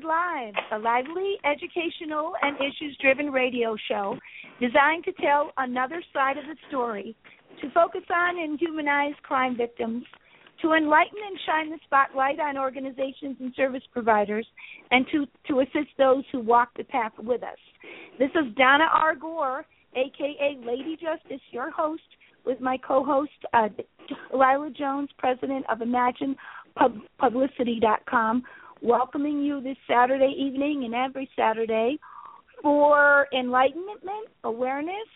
to Live, a lively, educational, and issues driven radio show designed to tell another side of the story, to focus on and humanize crime victims, to enlighten and shine the spotlight on organizations and service providers, and to, to assist those who walk the path with us. This is Donna R. Gore, aka Lady Justice, your host, with my co host, uh, Lila Jones, president of Imagine pub- publicity.com, welcoming you this Saturday evening and every Saturday for enlightenment, awareness,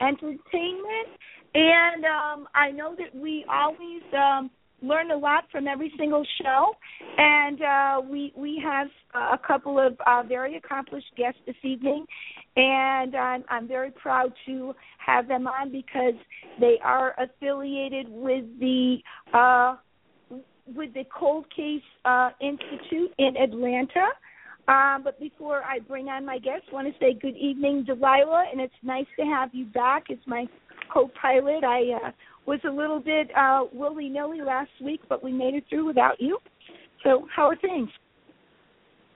entertainment, and um, I know that we always um, learn a lot from every single show, and uh, we we have a couple of uh, very accomplished guests this evening, and I'm I'm very proud to have them on because they are affiliated with the uh, with the Cold Case uh, Institute in Atlanta. Um, but before I bring on my guests, I want to say good evening, Delilah, and it's nice to have you back as my co-pilot. I uh, was a little bit uh, willy-nilly last week, but we made it through without you. So, how are things?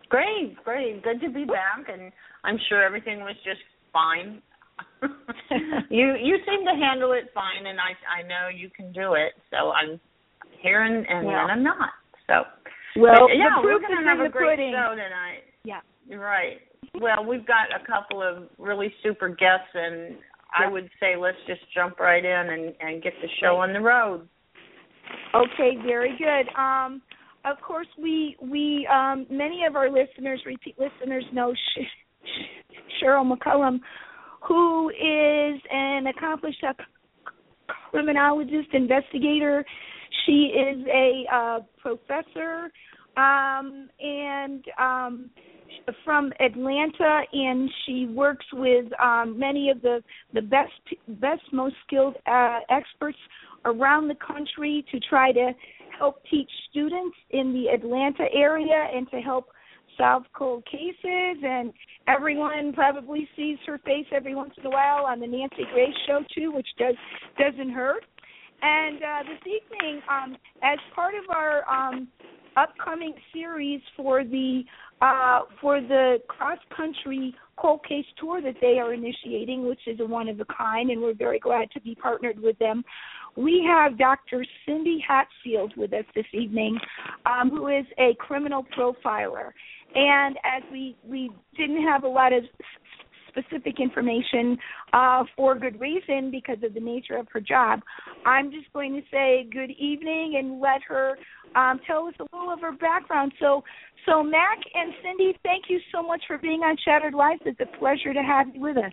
Great, great. Good to be back, and I'm sure everything was just fine. you you seem to handle it fine, and I I know you can do it. So I'm here and, and well, then I'm not. So well, but, yeah, the we're gonna is have in a the great pudding. show tonight. Yeah, right. Well, we've got a couple of really super guests, and I would say let's just jump right in and and get the show on the road. Okay, very good. Um, of course, we we um, many of our listeners, repeat listeners, know Sh- Sh- Sheryl McCollum, who is an accomplished criminologist, investigator. She is a uh, professor um, and um, from Atlanta, and she works with um, many of the the best best most skilled uh, experts around the country to try to help teach students in the Atlanta area and to help solve cold cases and everyone probably sees her face every once in a while on the Nancy Grace show too, which does doesn't hurt. And uh, this evening, um, as part of our um, upcoming series for the uh, for the cross country cold case tour that they are initiating, which is a one of a kind, and we're very glad to be partnered with them. We have Dr. Cindy Hatfield with us this evening, um, who is a criminal profiler. And as we we didn't have a lot of specific information uh, for good reason because of the nature of her job. I'm just going to say good evening and let her um, tell us a little of her background. So, so Mac and Cindy, thank you so much for being on Shattered Life. It's a pleasure to have you with us.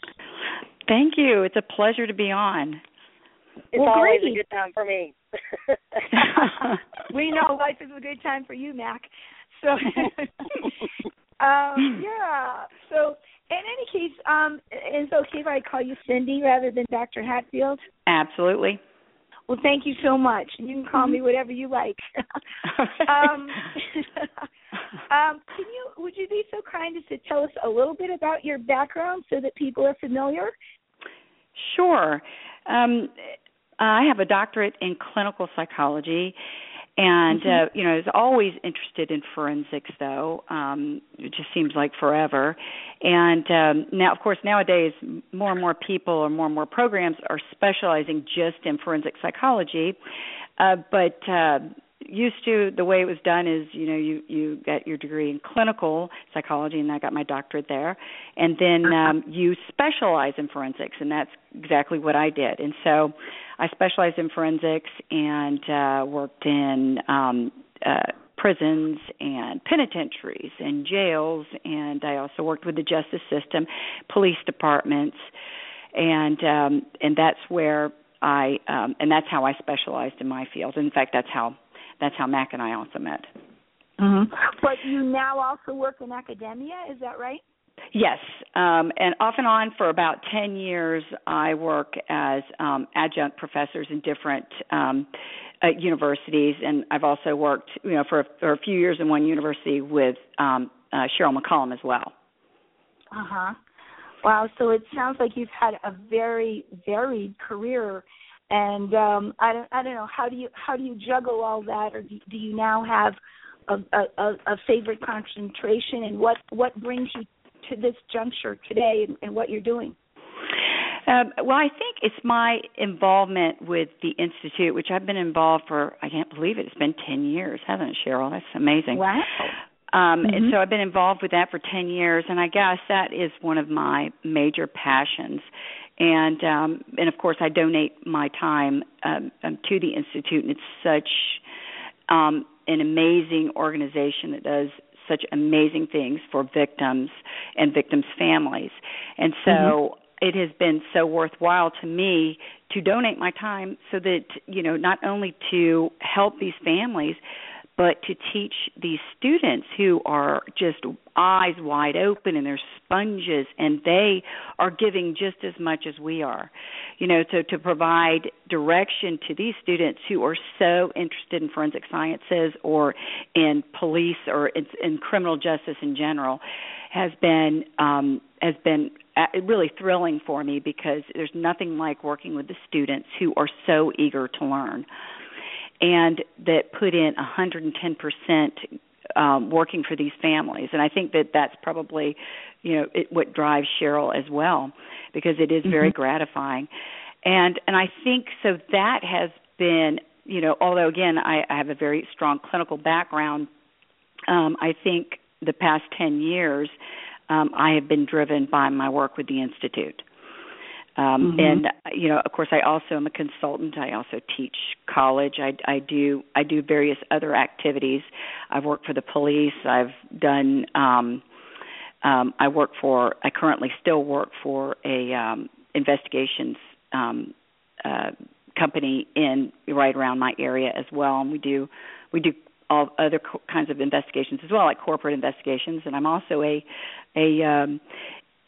Thank you. It's a pleasure to be on. It's well, always great. a good time for me. we know life is a good time for you, Mac. So, um, yeah. So, in any case, um, is it okay if I call you Cindy rather than Dr. Hatfield? Absolutely. Well, thank you so much. You can call me whatever you like. um, um, can you? Would you be so kind as to tell us a little bit about your background so that people are familiar? Sure. Um, I have a doctorate in clinical psychology, and Mhm. uh, you know, I was always interested in forensics. Though um, it just seems like forever. And um, now, of course, nowadays more and more people or more and more programs are specializing just in forensic psychology. Uh, but uh, used to the way it was done is you know you you get your degree in clinical psychology and I got my doctorate there and then Uh-huh. um you specialize in forensics and that's exactly what I did and so I specialized in forensics and uh worked in um uh prisons and penitentiaries and jails and I also worked with the justice system police departments and um and that's where I um and that's how I specialized in my field. In fact, that's how that's how Mac and I also met. Mm-hmm. But you now also work in academia, is that right? Yes, um, and off and on for about ten years, I work as um, adjunct professors in different um, uh, universities, and I've also worked, you know, for, a, for a few years in one university with um, uh, Sheryl McCollum as well. Uh huh. Wow. So it sounds like you've had a very varied career, and um, I don't I don't know how do you how do you juggle all that, or do, do you now have a, a, a favorite concentration, and what what brings you to this juncture today, and, and what you're doing? Um, well, I think it's my involvement with the institute, which I've been involved for. I can't believe it. It's been ten years, hasn't it, Sheryl? That's amazing. Wow. Um, Mhm. And so I've been involved with that for 10 years, and I guess that is one of my major passions. And um, and of course, I donate my time um, um, to the institute, and it's such um, an amazing organization that does such amazing things for victims and victims' families. And so it has been so worthwhile to me to donate my time so that you know not only to help these families but to teach these students who are just eyes wide open and they're sponges and they are giving just as much as we are. You know so to provide direction to these students who are so interested in forensic sciences or in police or in, in criminal justice in general has been um has been uh, really thrilling for me because there's nothing like working with the students who are so eager to learn and that put in 110% um, working for these families. And I think that that's probably, you know, it, what drives Sheryl as well, because it is very Mm-hmm. gratifying. And and I think so that has been, you know, although again I, I have a very strong clinical background, um, I think the past 10 years um, I have been driven by my work with the institute. Um, Mhm. And you know, of course, I also am a consultant. I also teach college. I, I do I do various other activities. I've worked for the police. I've done. Um, um, I work for. I currently still work for a um, investigations um, uh, company in right around my area as well, and we do we do all other co- kinds of investigations as well, like corporate investigations. And I'm also a a um,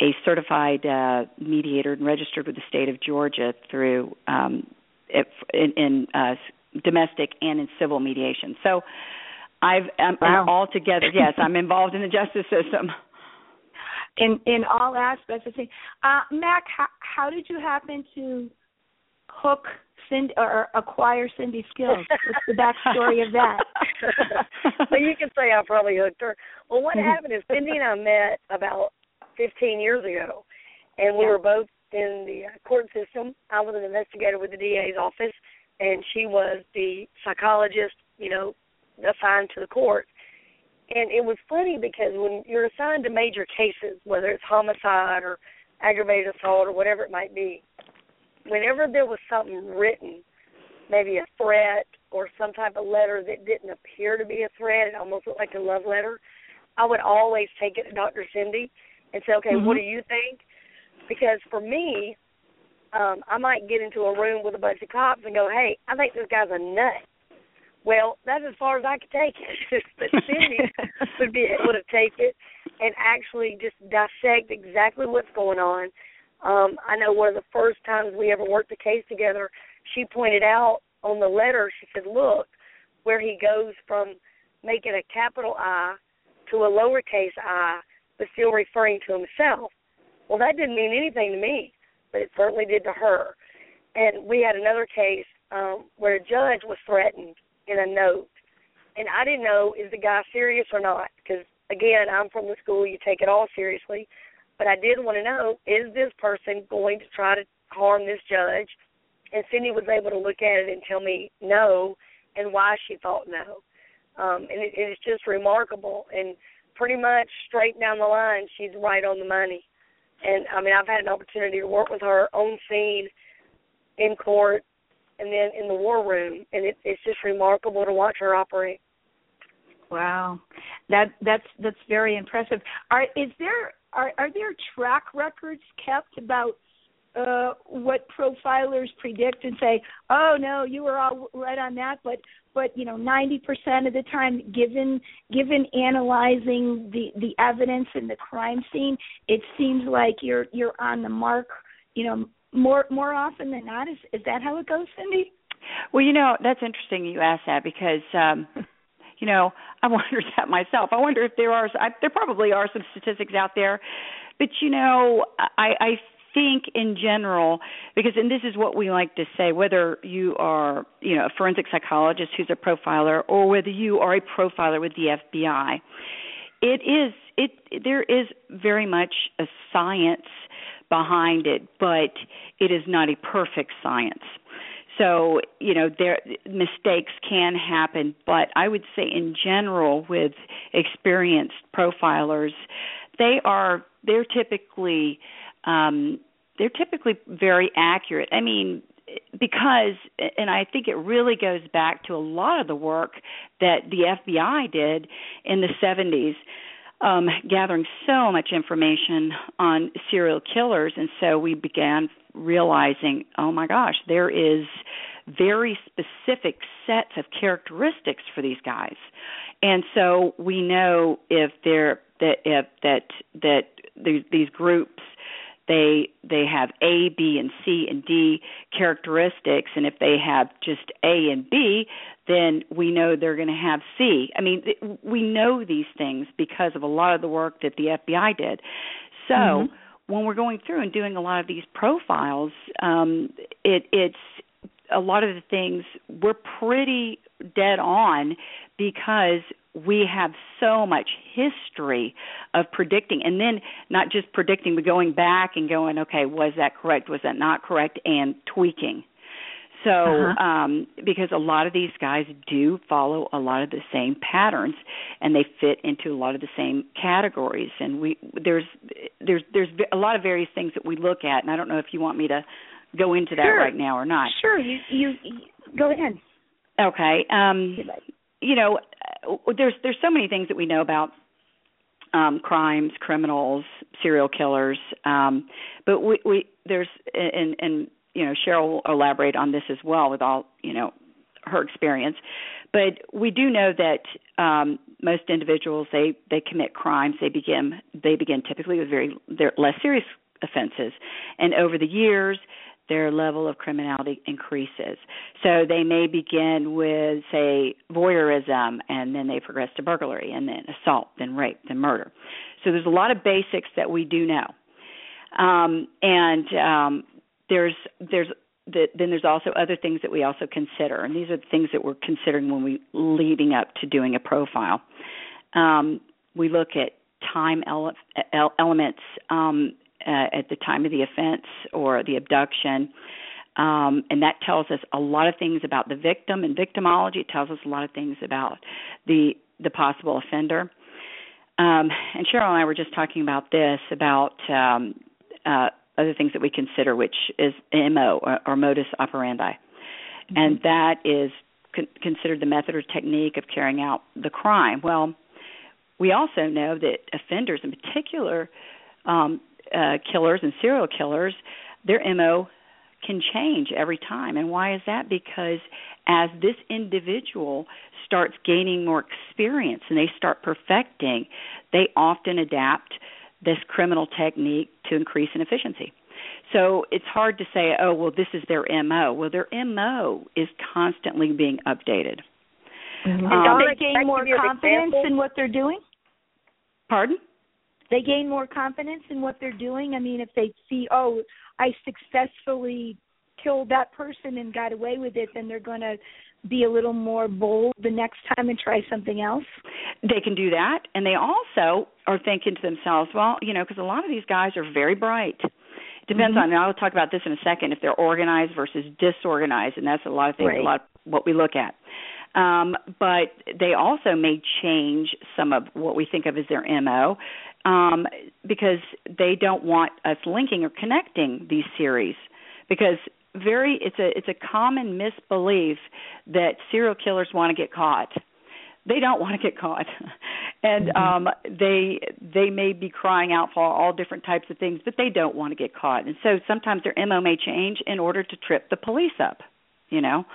a certified uh, mediator and registered with the state of Georgia through um, in, in uh, domestic and in civil mediation. So I've I'm, Wow. all together. Yes, I'm involved in the justice system. in in all aspects of things. Uh, Mac, how, how did you happen to hook Cindy or acquire Cindy skills? What's the backstory of that? well, you can say I probably hooked her. Well, what Mhm. happened is Cindy and I met about 15 years ago, and we Yeah. were both in the uh, court system. I was an investigator with the DA's office, and she was the psychologist, you know, assigned to the court. And it was funny because when you're assigned to major cases, whether it's homicide or aggravated assault or whatever it might be, whenever there was something written, maybe a threat or some type of letter that didn't appear to be a threat, it almost looked like a love letter, I would always take it to Dr. Cindy and say, okay, what do you think? Because for me, um, I might get into a room with a bunch of cops and go, hey, I think this guy's a nut. Well, that's as far as I could take it. but Cindy would be able to take it and actually just dissect exactly what's going on. Um, I know one of the first times we ever worked the case together, she pointed out on the letter, she said, Look, where he goes from making a capital I to a lowercase i, but still referring to himself. Well, that didn't mean anything to me, but it certainly did to her. And we had another case um, where a judge was threatened in a note, and I didn't know is the guy serious or not because again, I'm from the school you take it all seriously, but I did want to know is this person going to try to harm this judge? And Cindy was able to look at it and tell me no, and why she thought no. Um, and it, it's just remarkable. And pretty much straight down the line, she's right on the money. And I mean, I've had an opportunity to work with her on scene, in court, and then in the war room, and it, it's just remarkable to watch her operate. Wow, that that's that's very impressive. Are is there are are there track records kept about uh what profilers predict and say, "Oh no, you were all right on that," but but you know, 90% of the time given given analyzing the the evidence in the crime scene, it seems like you're you're on the mark, you know, more more often than not. Is is that how it goes, Cindy? Well, you know, that's interesting you ask that because um you know, I wondered that myself. I wonder if there are I, there probably are some statistics out there, but you know, I I think in general because and this is what we like to say whether you are you know a forensic psychologist who's a profiler or whether you are a profiler with the FBI it is it there is very much a science behind it but it is not a perfect science. So you know there mistakes can happen but i would say in general with experienced profilers they are they're typically um they're typically very accurate i mean because and i think it really goes back to a lot of the work that the fbi did in the 70s um gathering so much information on serial killers and so we began realizing, oh my gosh, there is very specific sets of characteristics for these guys. And so we know if they're that if that that these, these groups they they have A, B, and C and D characteristics, and if they have just A and B, then we know they're going to have C. I mean, we know these things because of a lot of the work that the FBI did. So. Mm-hmm when we're going through and doing a lot of these profiles, um, it, it's a lot of the things we're pretty dead on because we have so much history of predicting and then not just predicting but going back and going okay was that correct was that not correct and tweaking so, uh-huh. um, because a lot of these guys do follow a lot of the same patterns, and they fit into a lot of the same categories. And we there's there's there's a lot of various things that we look at, and I don't know if you want me to go into that right now or not. Sure, you you, you go ahead. Okay. Um, you know, there's there's so many things that we know about um, crimes, criminals, serial killers, um, but we we there's and and you know Sheryl will elaborate on this as well with all you know her experience but we do know that um most individuals they they commit crimes. They begin they begin typically with very their less serious offenses. And over the years their level of criminality increases. So they may begin with, say, voyeurism, and then they progress to burglary, and then assault, then rape, then murder. So there's a lot of basics that we do know. Um, and um, there's there's the, then there's also other things that we also consider, and these are the things that we're considering when we leading up to doing a profile. Um, we look at time ele- elements um, uh, at the time of the offense or the abduction. Um, and that tells us a lot of things about the victim and victimology. It tells us a lot of things about the the possible offender. Um, and Sheryl and I were just talking about this about um, uh, other things that we consider, which is MO or, or modus operandi, mm-hmm. and that is con- considered the method or technique of carrying out the crime. Well, we also know that offenders, in particular, um, uh, killers and serial killers, their MO can change every time. And why is that? Because as this individual starts gaining more experience and they start perfecting, they often adapt this criminal technique to increase in efficiency. So it's hard to say, oh, well, this is their MO. Well, their MO is constantly being updated. Mm-hmm. Um, don't they gain more confidence in what they're doing? Pardon? They gain more confidence in what they're doing. I mean, if they see, oh, I successfully killed that person and got away with it, then they're going to be a little more bold the next time and try something else? They can do that. And they also are thinking to themselves, well, you know, because a lot of these guys are very bright. It depends mm-hmm. on, and I'll talk about this in a second, if they're organized versus disorganized. And that's a lot of things, right. a lot of what we look at. Um, but they also may change some of what we think of as their MO um, because they don't want us linking or connecting these series. Because very it's a it's a common misbelief that serial killers want to get caught. They don't want to get caught. And mm-hmm. um they they may be crying out for all different types of things but they don't want to get caught. And so sometimes their mo may change in order to trip the police up you know?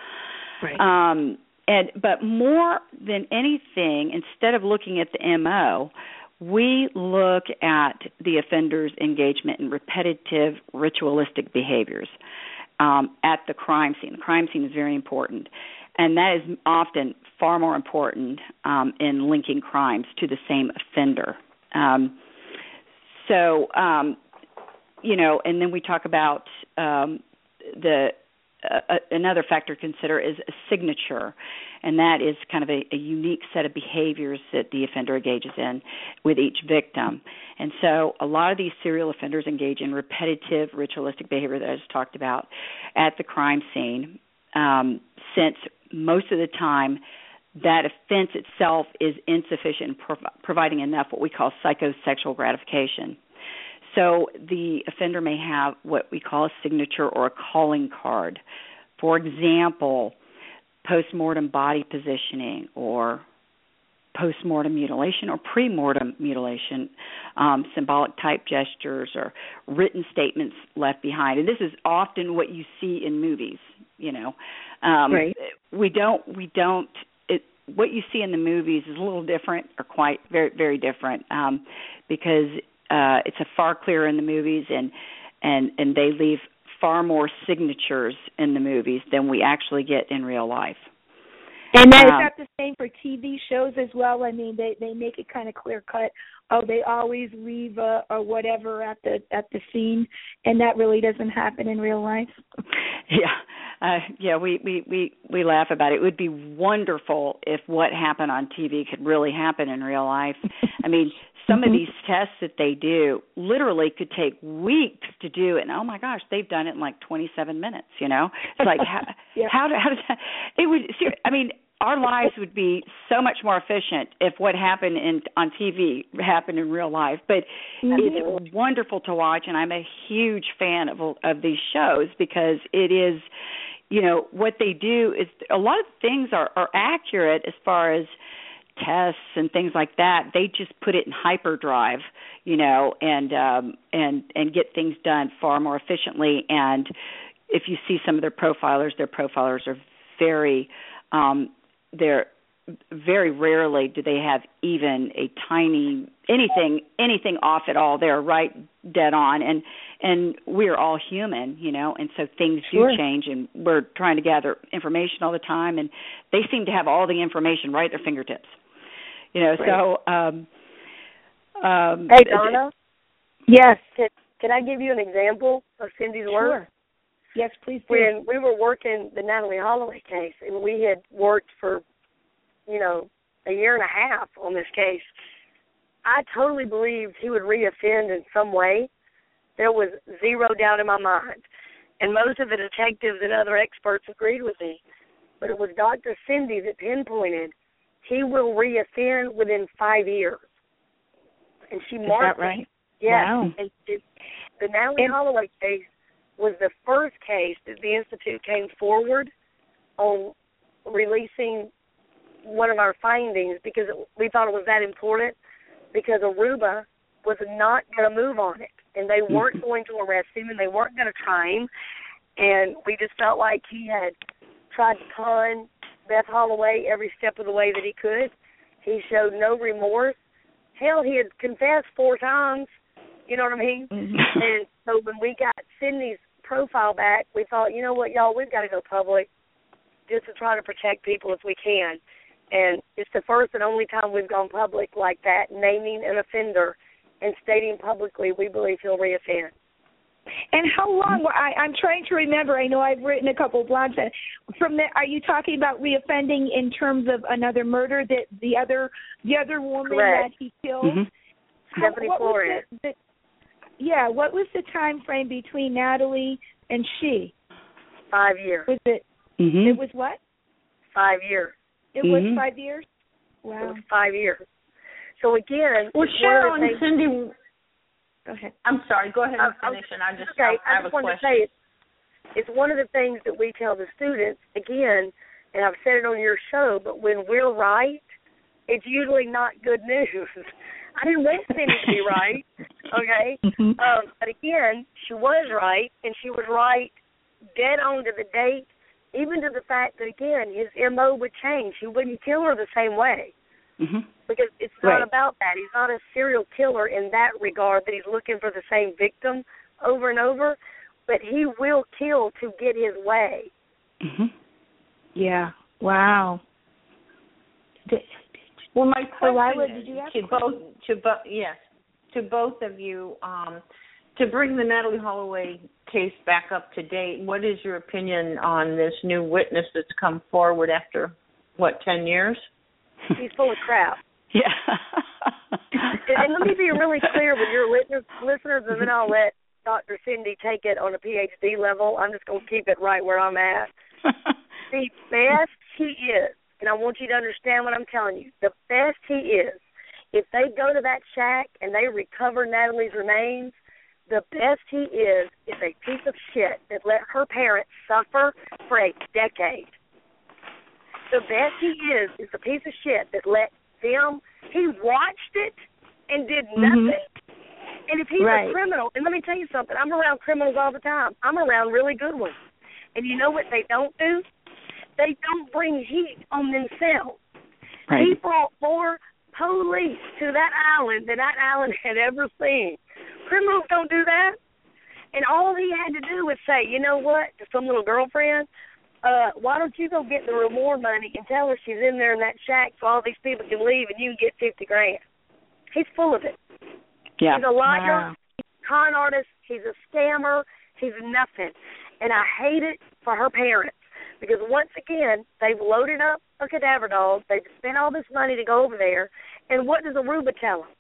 Right. Um and but more than anything instead of looking at the mo we look at the offender's engagement in repetitive ritualistic behaviors um, at the crime scene. The crime scene is very important, and that is often far more important um, in linking crimes to the same offender. Um, so, um, you know, and then we talk about um, the another factor to consider is a signature, and that is kind of a, a unique set of behaviors that the offender engages in with each victim. And so, a lot of these serial offenders engage in repetitive ritualistic behavior that I just talked about at the crime scene, um, since most of the time that offense itself is insufficient in providing enough what we call psychosexual gratification. So the offender may have what we call a signature or a calling card. For example, postmortem body positioning or postmortem mutilation or premortem mutilation, um, symbolic type gestures or written statements left behind. And this is often what you see in movies. You know, um, right. we don't we don't. It, what you see in the movies is a little different, or quite very very different, um, because uh, it's a far clearer in the movies, and and and they leave far more signatures in the movies than we actually get in real life. And that, um, is that the same for TV shows as well? I mean, they they make it kind of clear cut. Oh, they always leave a, or whatever at the at the scene, and that really doesn't happen in real life. Yeah, uh, yeah, we we we we laugh about it. It would be wonderful if what happened on TV could really happen in real life. I mean, some mm-hmm. of these tests that they do literally could take weeks to do and oh my gosh they've done it in like 27 minutes you know it's like how yeah. how, how does that it would i mean our lives would be so much more efficient if what happened in on TV happened in real life. But mm-hmm. it's wonderful to watch, and I'm a huge fan of of these shows because it is, you know, what they do is a lot of things are are accurate as far as tests and things like that they just put it in hyperdrive you know and um and and get things done far more efficiently. And if you see some of their profilers their profilers are very um they're very rarely do they have even a tiny anything anything off at all. They're right dead on. And and we're all human you know and so things sure. do change and we're trying to gather information all the time. And they seem to have all the information right at their fingertips you know right. so um um hey donna yes can, can i give you an example of cindy's sure. work Yes, please do. When we were working the Natalee Holloway case, and we had worked for, you know, a year and a half on this case, I totally believed he would reoffend in some way. There was zero doubt in my mind. And most of the detectives and other experts agreed with me. But it was Dr. Cindy that pinpointed he will reoffend within five years. And she Is marked that right? Yes. Wow. And it, the Natalee Holloway case was the first case that the institute came forward on releasing one of our findings because it, we thought it was that important because Aruba was not going to move on it and they weren't Mm-hmm. going to arrest him and they weren't going to try him and we just felt like he had tried to con Beth Holloway every step of the way that he could. He showed no remorse. Hell, he had confessed four times. You know what I mean? Mhm. And so when we got Cindy's profile back, we thought, you know what, y'all, we've got to go public just to try to protect people if we can. And it's the first and only time we've gone public like that, naming an offender and stating publicly we believe he'll reoffend. And how long? I, I'm trying to remember. I know I've written a couple of blogs. On, from the, are you talking about reoffending in terms of another murder that the other the other woman Correct. that he killed? Mhm. How- Stephanie Flores. the, the, yeah, what was the time frame between Natalee and she? Five years. Was it? Mhm. It was what? Five years. It mm-hmm. was five years. Wow. It was five years. So again, well, Sheryl and Cindy. Go ahead. I'm sorry. Go ahead and I, finish, and I just okay. I, I, have just wanted question. to say it's, it's one of the things that we tell the students again, and I've said it on your show. But when we're right, it's usually not good news. I didn't want Cindy to be right, okay? Mm-hmm. Um, but again, she was right, and she was right dead on to the date, even to the fact that again his mo would change. He wouldn't kill her the same way Mm-hmm. because it's not Right. about that. He's not a serial killer in that regard that he's looking for the same victim over and over, but he will kill to get his way. Mm-hmm. Yeah. Wow. Well, my question Lila, is did you have to both to both yes to both of you um, to bring the Natalee Holloway case back up to date. What is your opinion on this new witness that's come forward after what ten years? He's full of crap. Yeah. And, and let me be really clear with your listeners, listeners, and then I'll let Dr. Cindy take it on a PhD level. I'm just going to keep it right where I'm at. The best he is, and I want you to understand what I'm telling you. The best he is, if they go to that shack and they recover Natalee's remains, the best he is is a piece of shit that let her parents suffer for a decade. The best he is is a piece of shit that let them. He watched it and did mm-hmm. nothing. And if he's Right. a criminal, and let me tell you something, I'm around criminals all the time. I'm around really good ones. And you know what they don't do? They don't bring heat on themselves. right. He brought more police to that island than that island had ever seen. Criminals don't do that. And all he had to do was say, you know what, to some little girlfriend, uh, why don't you go get the reward money and tell her she's in there in that shack so all these people can leave and you can get fifty grand. He's full of it. Yeah. He's a liar. Wow. He's a con artist. He's a scammer. He's nothing. And I hate it for her parents because once again, they've loaded up a cadaver dog. They've spent all this money to go over there. And what does Aruba tell them?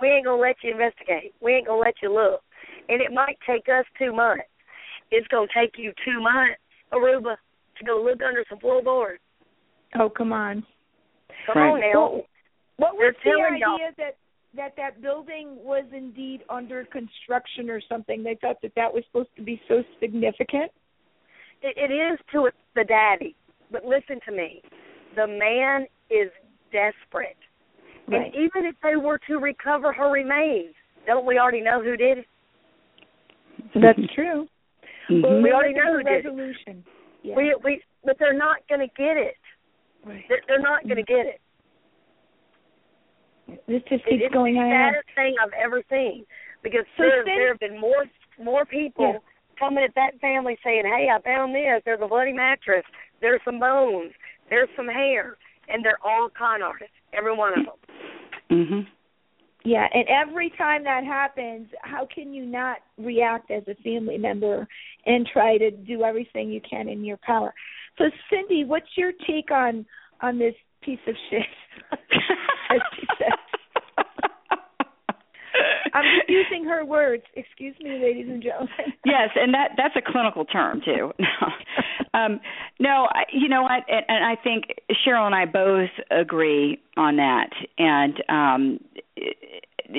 We ain't going to let you investigate. We ain't going to let you look. And it might take us two months. It's going to take you two months, Aruba, to go look under some floorboards. Oh, come on. Come Right. on now. What was They're the telling idea y'all. that that that building was indeed under construction or something? They thought that that was supposed to be so significant. it, it is to the daddy. But listen to me. The man is desperate. Right. And even if they were to recover her remains, don't we already know who did it? That's true. Mhm. Well, We already know the who did it. Yeah. We we but they're not going to get it. right. They're, they're not going to get it. This just keeps it's going on. It's the saddest thing I've ever seen because So there there have been more more people Yeah. coming at that family saying, "Hey, I found this. There's a bloody mattress. There's some bones. There's some hair." And they're all con artists, every one of them. Mhm. Yeah, and every time that happens, how can you not react as a family member and try to do everything you can in your power? So, Cindy, what's your take on on this piece of shit? I'm using her words. Excuse me, ladies and gentlemen. yes, and that that's a clinical term too. um, no, I, you know what? And, and I think Sheryl and I both agree on that, and um,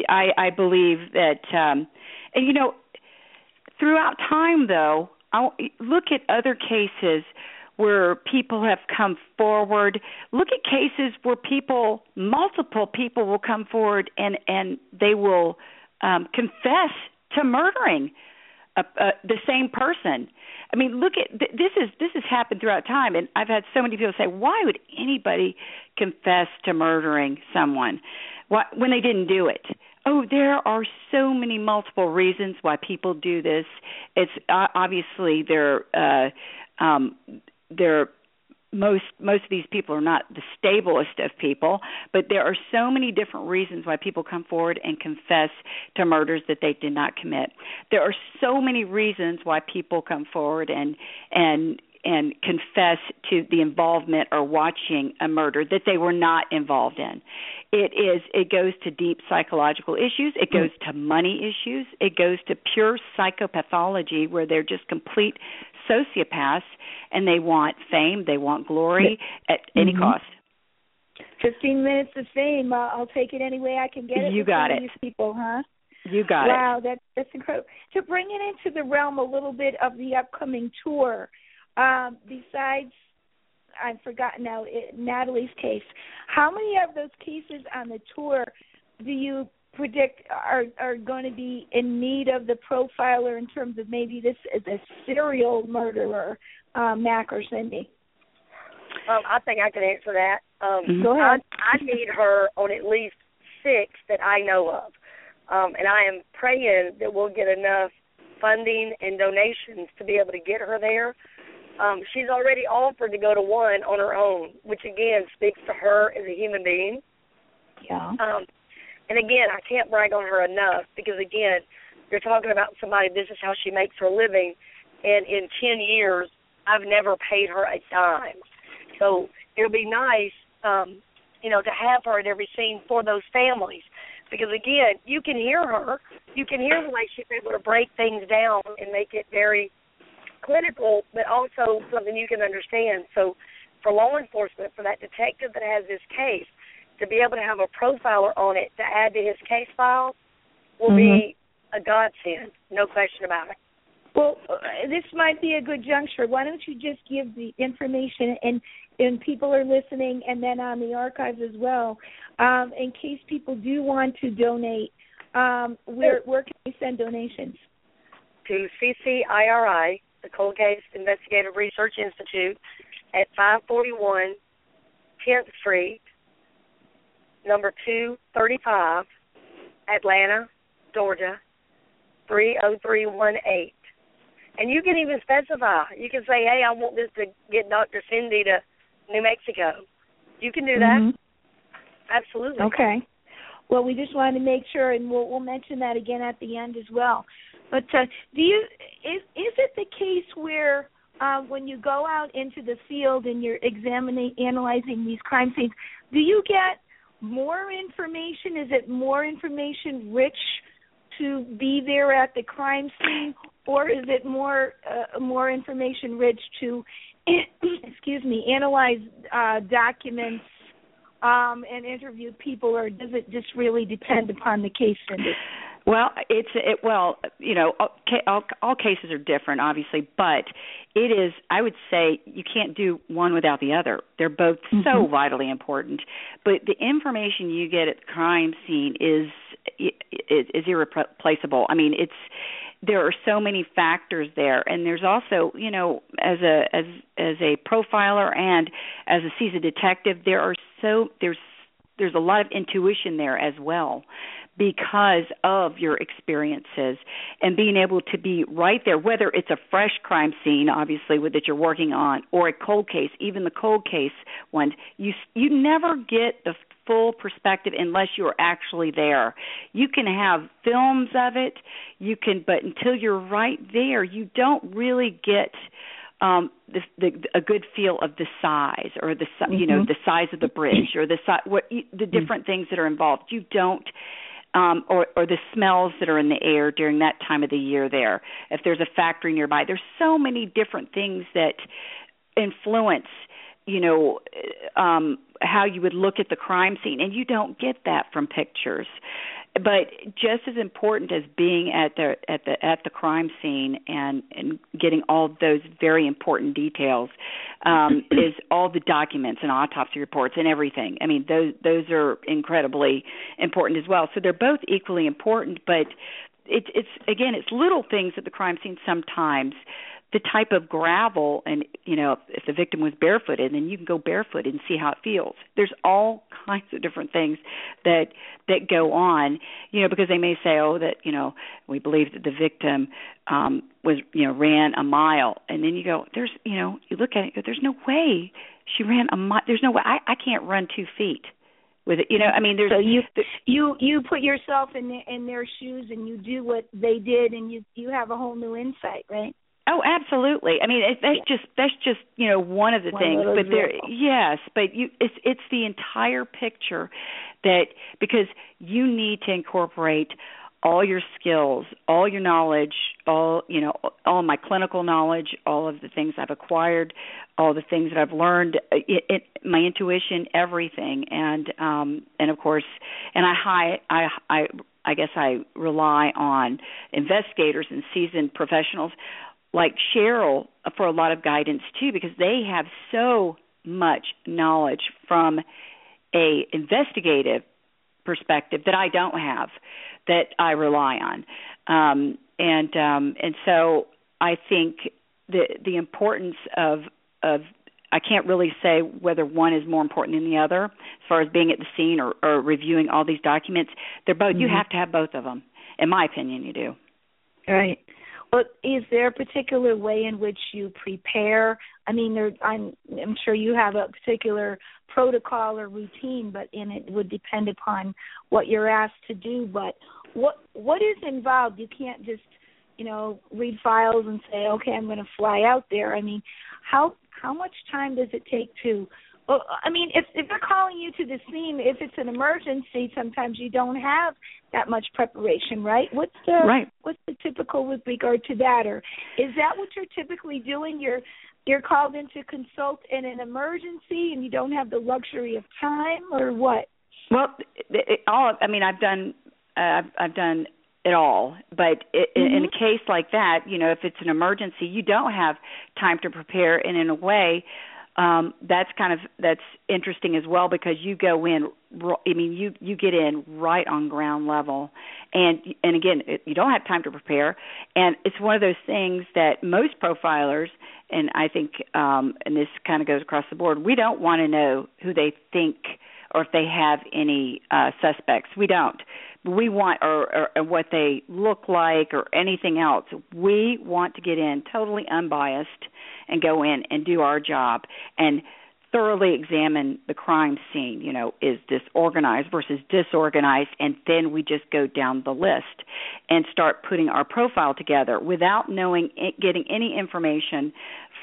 I, I believe that. Um, and you know, throughout time, though, I'll look at other cases where people have come forward. Look at cases where people, multiple people, will come forward and and they will um, confess to murdering a, uh, the same person. I mean, look at th- this is this has happened throughout time, and I've had so many people say, "Why would anybody confess to murdering someone why, when they didn't do it?" Oh, there are so many multiple reasons why people do this. It's uh, obviously they're uh, um, they're most most of these people are not the stablest of people, but there are so many different reasons why people come forward and confess to murders that they did not commit. There are so many reasons why people come forward and and and confess to the involvement or watching a murder that they were not involved in. It is it goes to deep psychological issues, it goes to money issues, it goes to pure psychopathology where they're just complete sociopaths and they want fame, they want glory at any Mhm. cost. Fifteen minutes of fame. Uh, I'll take it any way I can get it. You got it. These people, huh? You got wow, it. Wow, that's incredible. To bring it into the realm a little bit of the upcoming tour, um, besides, I've forgotten now, it, Natalee's case. How many of those cases on the tour do you predict are are going to be in need of the profiler in terms of maybe this is a serial murderer, um, Mac or Cindy? Um, I think I can answer that. Um, mm-hmm. Go ahead. I, I need her on at least six that I know of, um, and I am praying that we'll get enough funding and donations to be able to get her there. Um, she's already offered to go to one on her own, which again speaks to her as a human being. Yeah. Um, and again, I can't brag on her enough because again, you're talking about somebody. This is how she makes her living, and in ten years, I've never paid her a dime. So it'll be nice, um, you know, to have her at every scene for those families. Because again, you can hear her, you can hear the way she's able to break things down and make it very clinical, but also something you can understand. So for law enforcement, for that detective that has this case, to be able to have a profiler on it to add to his case file will mm-hmm. be a godsend, no question about it. Well, uh, this might be a good juncture. Why don't you just give the information and and people are listening, and then on the archives as well, um, in case people do want to donate. Um, where where can they send donations? To CCIRI, the Cold Case Investigative Research Institute, at 541 10th Street, number 235, Atlanta, Georgia, 30318. And you can even specify. You can say, hey, I want this to get Dr. Cindy to New Mexico. You can do that. Mm-hmm. Absolutely. Okay. Well, we just wanted to make sure, and we'll we'll mention that again at the end as well. But uh, do you is is it the case where uh, when you go out into the field and you're examining, analyzing these crime scenes, do you get more information? Is it more information rich to be there at the crime scene, or is it more uh, more information rich to excuse me analyze uh, documents um, and interview people, or does it just really depend upon the case? Cindy? Well, it's it. Well, you know, all, all, all cases are different, obviously, but it is. I would say you can't do one without the other. They're both mm-hmm. so vitally important. But the information you get at the crime scene is is, is irreplaceable. I mean, it's there are so many factors there and there's also you know as a as as a profiler and as a seasoned detective there are so there's there's a lot of intuition there as well because of your experiences and being able to be right there whether it's a fresh crime scene obviously that you're working on or a cold case even the cold case ones you you never get the full perspective unless you're actually there you can have films of it you can but until you're right there you don't really get um the, the a good feel of the size or the you know mm-hmm. the size of the bridge or the size what the mm-hmm. different things that are involved you don't um, or, or the smells that are in the air during that time of the year there. If there's a factory nearby, there's so many different things that influence, you know, um, how you would look at the crime scene, and you don't get that from pictures but just as important as being at the at the at the crime scene and and getting all those very important details um is all the documents and autopsy reports and everything. I mean those those are incredibly important as well. So they're both equally important but it's it's again it's little things at the crime scene sometimes the type of gravel and you know if the victim was barefooted then you can go barefoot and see how it feels. There's all kinds of different things that that go on you know because they may say oh that you know we believe that the victim um was you know ran a mile. And then you go there's you know you look at it go, there's no way she ran a mile there's no way i i can't run 2 feet with it. You know i mean there's so you you you put yourself in their, in their shoes and you do what they did and you you have a whole new insight right Oh, absolutely. I mean, it, that's yeah. just that's just you know one of the one things, of but there, examples. yes, but you, it's it's the entire picture that because you need to incorporate all your skills, all your knowledge, all you know, all my clinical knowledge, all of the things I've acquired, all the things that I've learned, it, it, my intuition, everything, and um, and of course, and I high, I I I guess I rely on investigators and seasoned professionals like Sheryl for a lot of guidance too, because they have so much knowledge from a investigative perspective that I don't have that I rely on. Um, and um, and so I think the the importance of of I can't really say whether one is more important than the other as far as being at the scene or, or reviewing all these documents. They're both. Mm-hmm. You have to have both of them. In my opinion, you do. Right. Well, is there a particular way in which you prepare? I mean, there, I'm I'm sure you have a particular protocol or routine, but in it would depend upon what you're asked to do. But what what is involved? You can't just you know read files and say, okay, I'm going to fly out there. I mean, how how much time does it take to well, I mean, if if they're calling you to the scene, if it's an emergency, sometimes you don't have that much preparation, right? What's the right. what's the typical with regard to that, or is that what you're typically doing? You're you're called in to consult in an emergency, and you don't have the luxury of time, or what? Well, it, it, all I mean, I've done uh, I've I've done it all. But it, mm-hmm. in a case like that, you know, if it's an emergency, you don't have time to prepare, and in a way, um, that's kind of that's interesting as well because you go in. I mean, you you get in right on ground level, and and again, it, you don't have time to prepare, and it's one of those things that most profilers, and I think, um, and this kind of goes across the board. We don't want to know who they think or if they have any uh, suspects. We don't. We want or, or, or what they look like or anything else. We want to get in totally unbiased and go in and do our job and thoroughly examine the crime scene. You know, is this organized versus disorganized? And then we just go down the list and start putting our profile together without knowing, it, getting any information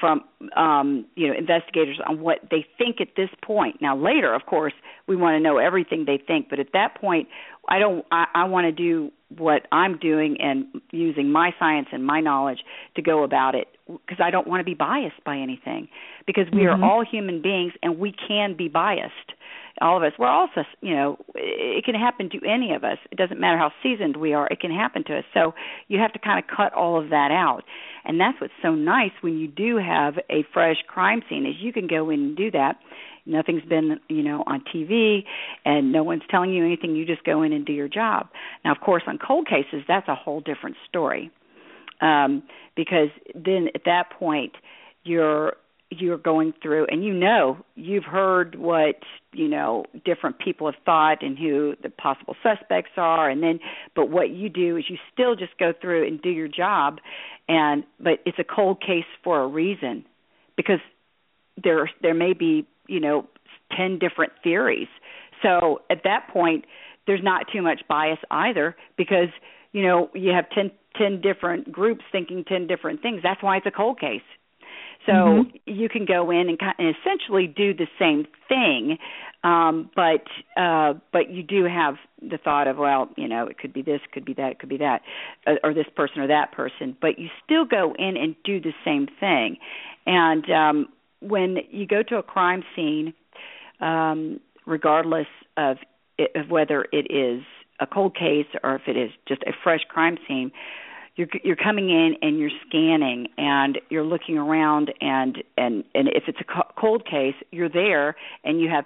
from um, you know investigators on what they think at this point. Now later, of course, we want to know everything they think, but at that point, I don't. I, I want to do what I'm doing and using my science and my knowledge to go about it because I don't want to be biased by anything because we mm-hmm. are all human beings and we can be biased all of us we're also you know it can happen to any of us it doesn't matter how seasoned we are it can happen to us so you have to kind of cut all of that out and that's what's so nice when you do have a fresh crime scene is you can go in and do that nothing's been you know on TV and no one's telling you anything. You just go in and do your job. Now of course on cold cases that's a whole different story um because then at that point you're you're going through and you know you've heard what you know different people have thought and who the possible suspects are and then but what you do is you still just go through and do your job and but it's a cold case for a reason because there there may be you know 10 different theories so at that point there's not too much bias either because you know you have 10 10 different groups thinking 10 different things that's why it's a cold case so mm-hmm. you can go in and, and essentially do the same thing, um, but uh, but you do have the thought of well, you know, it could be this, could be that, it could be that, or, or this person or that person. But you still go in and do the same thing. And um, when you go to a crime scene, um, regardless of, it, of whether it is a cold case or if it is just a fresh crime scene, you're you're coming in and you're scanning and you're looking around and and and if it's a cold case you're there and you have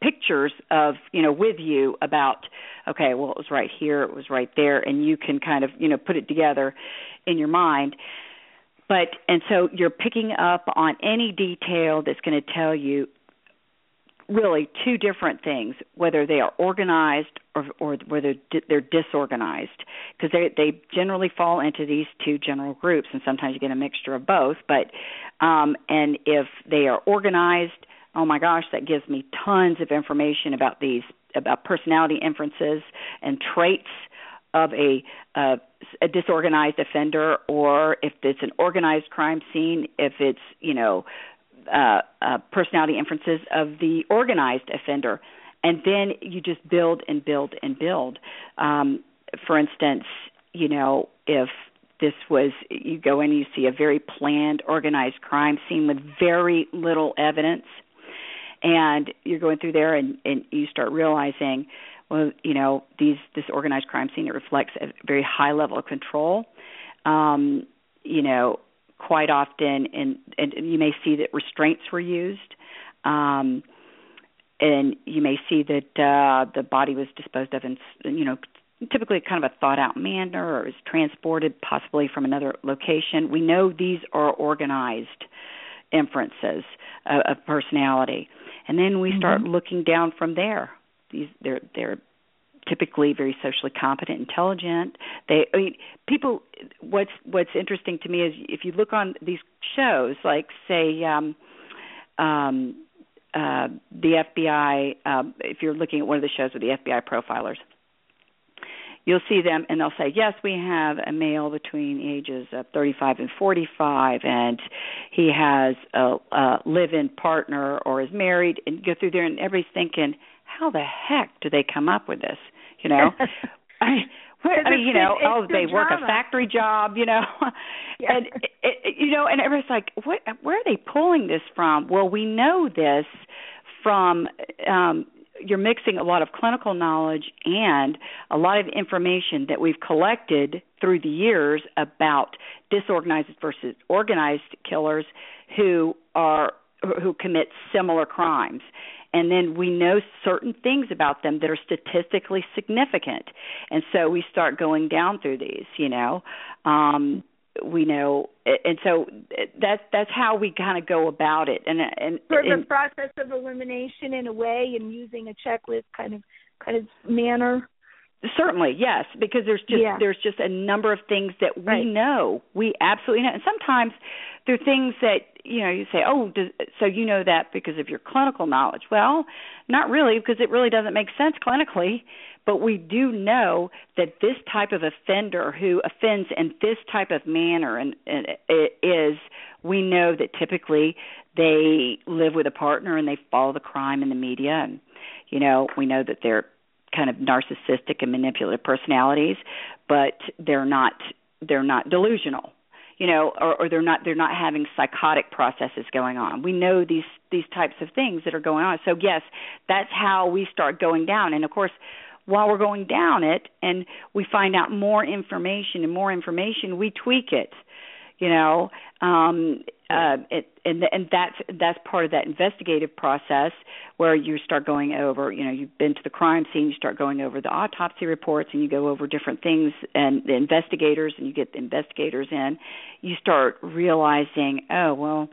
pictures of you know with you about okay well it was right here it was right there and you can kind of you know put it together in your mind but and so you're picking up on any detail that's going to tell you really two different things whether they are organized or, or whether they're disorganized. Because they they generally fall into these two general groups and sometimes you get a mixture of both. But um and if they are organized oh my gosh that gives me tons of information about these about personality inferences and traits of a uh, a disorganized offender or if it's an organized crime scene if it's you know uh, uh, personality inferences of the organized offender, and then you just build and build and build. Um, for instance, you know, if this was you go in you see a very planned organized crime scene with very little evidence and you're going through there and and you start realizing well you know these this organized crime scene it reflects a very high level of control um you know quite often and and you may see that restraints were used um and you may see that uh the body was disposed of in you know typically kind of a thought out manner or is transported possibly from another location. We know these are organized inferences of, of personality. And then we start mm-hmm. looking down from there. These they're they're typically very socially competent, intelligent. They I mean people what's what's interesting to me is if you look on these shows like say um um uh the FBI um if you're looking at one of the shows with the FBI profilers you'll see them and they'll say, Yes, we have a male between ages of 35 and 45, and he has a, a live in partner or is married, and go through there, and everybody's thinking, How the heck do they come up with this? You know? I, I mean, you know, oh, they work a factory job, you know, yeah. and it, it, you know, and everybody's like, what? Where are they pulling this from? Well, we know this from um you're mixing a lot of clinical knowledge and a lot of information that we've collected through the years about disorganized versus organized killers who are who commit similar crimes and then we know certain things about them that are statistically significant. And so we start going down through these you know um we know and so that's that's how we kind of go about it. And and for the process of elimination in a way and using a checklist kind of kind of manner? Certainly yes because there's just yeah. there's just a number of things that we right. know. We absolutely know. And sometimes there are things that you know you say oh so you know that because of your clinical knowledge. Well not really because it really doesn't make sense clinically but we do know that this type of offender who offends in this type of manner and, and is we know that typically they live with a partner and they follow the crime in the media and you know we know that they're kind of narcissistic and manipulative personalities but they're not they're not delusional you know or, or they're not they're not having psychotic processes going on. We know these these types of things that are going on. So yes that's how we start going down. And of course while we're going down it and we find out more information and more information we tweak it you know um it, and and that's that's part of that investigative process where you start going over you know you've been to the crime scene you start going over the autopsy reports and you go over different things and the investigators and you get the investigators in you start realizing oh well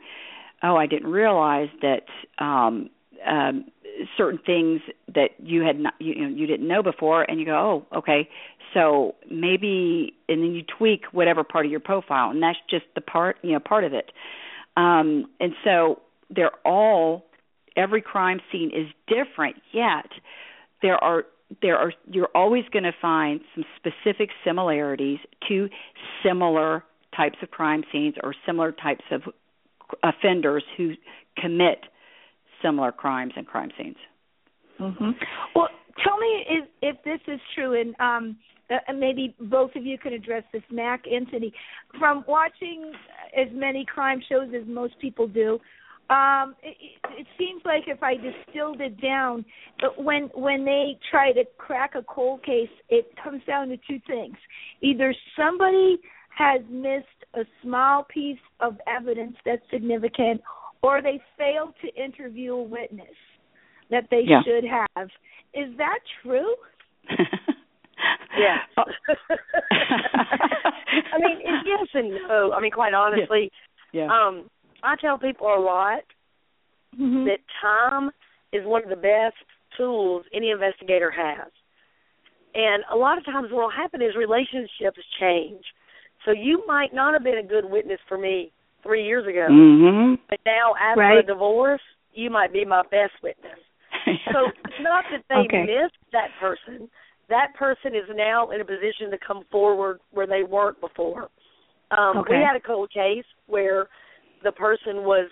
oh I didn't realize that um um certain things that you had not you, you know you didn't know before and you go oh okay so maybe and then you tweak whatever part of your profile and that's just the part you know part of it um and so they're all every crime scene is different yet there are there are you're always going to find some specific similarities to similar types of crime scenes or similar types of offenders who commit similar crimes and crime scenes. Mm-hmm. Well, tell me if, if this is true, and um, uh, maybe both of you can address this. Mac, Anthony, from watching as many crime shows as most people do, um, it, it seems like if I distilled it down, when when they try to crack a cold case, it comes down to two things: either somebody has missed a small piece of evidence that's significant, or they failed to interview a witness that they yeah. should have. Is that true? yeah. I mean, it's yes and no. I mean, quite honestly, yeah. yeah. um, I tell people a lot mm-hmm. that time is one of the best tools any investigator has. And a lot of times what will happen is relationships change. So you might not have been a good witness for me three years ago. Mm-hmm. But now after right. a divorce, you might be my best witness. so it's not that they okay. missed that person. That person is now in a position to come forward where they weren't before. Um, okay. We had a cold case where the person was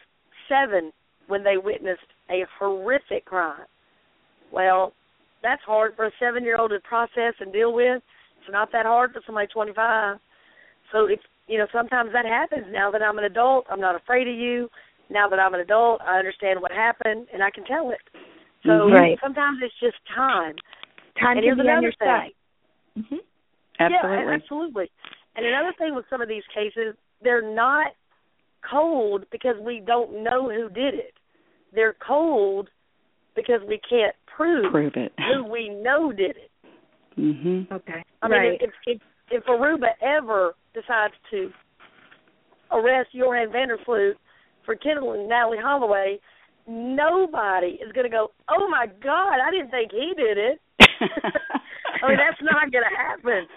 seven when they witnessed a horrific crime. Well, that's hard for a seven year old to process and deal with. It's not that hard for somebody 25. So if you know, sometimes that happens. Now that I'm an adult, I'm not afraid of you. Now that I'm an adult, I understand what happened and I can tell it. So Mm-hmm. right. sometimes it's just time. Time and to here's be on another your thing. side. Mm-hmm. Absolutely. Yeah, absolutely. And another thing with some of these cases, they're not cold because we don't know who did it. They're cold because we can't prove, Prove it. who we know did it. Mhm. Okay. I mean, right. if if if Aruba ever decides to arrest Joran van der Sloot for killing Natalee Holloway, nobody is going to go, "Oh my God, I didn't think he did it." I mean, that's not going to happen.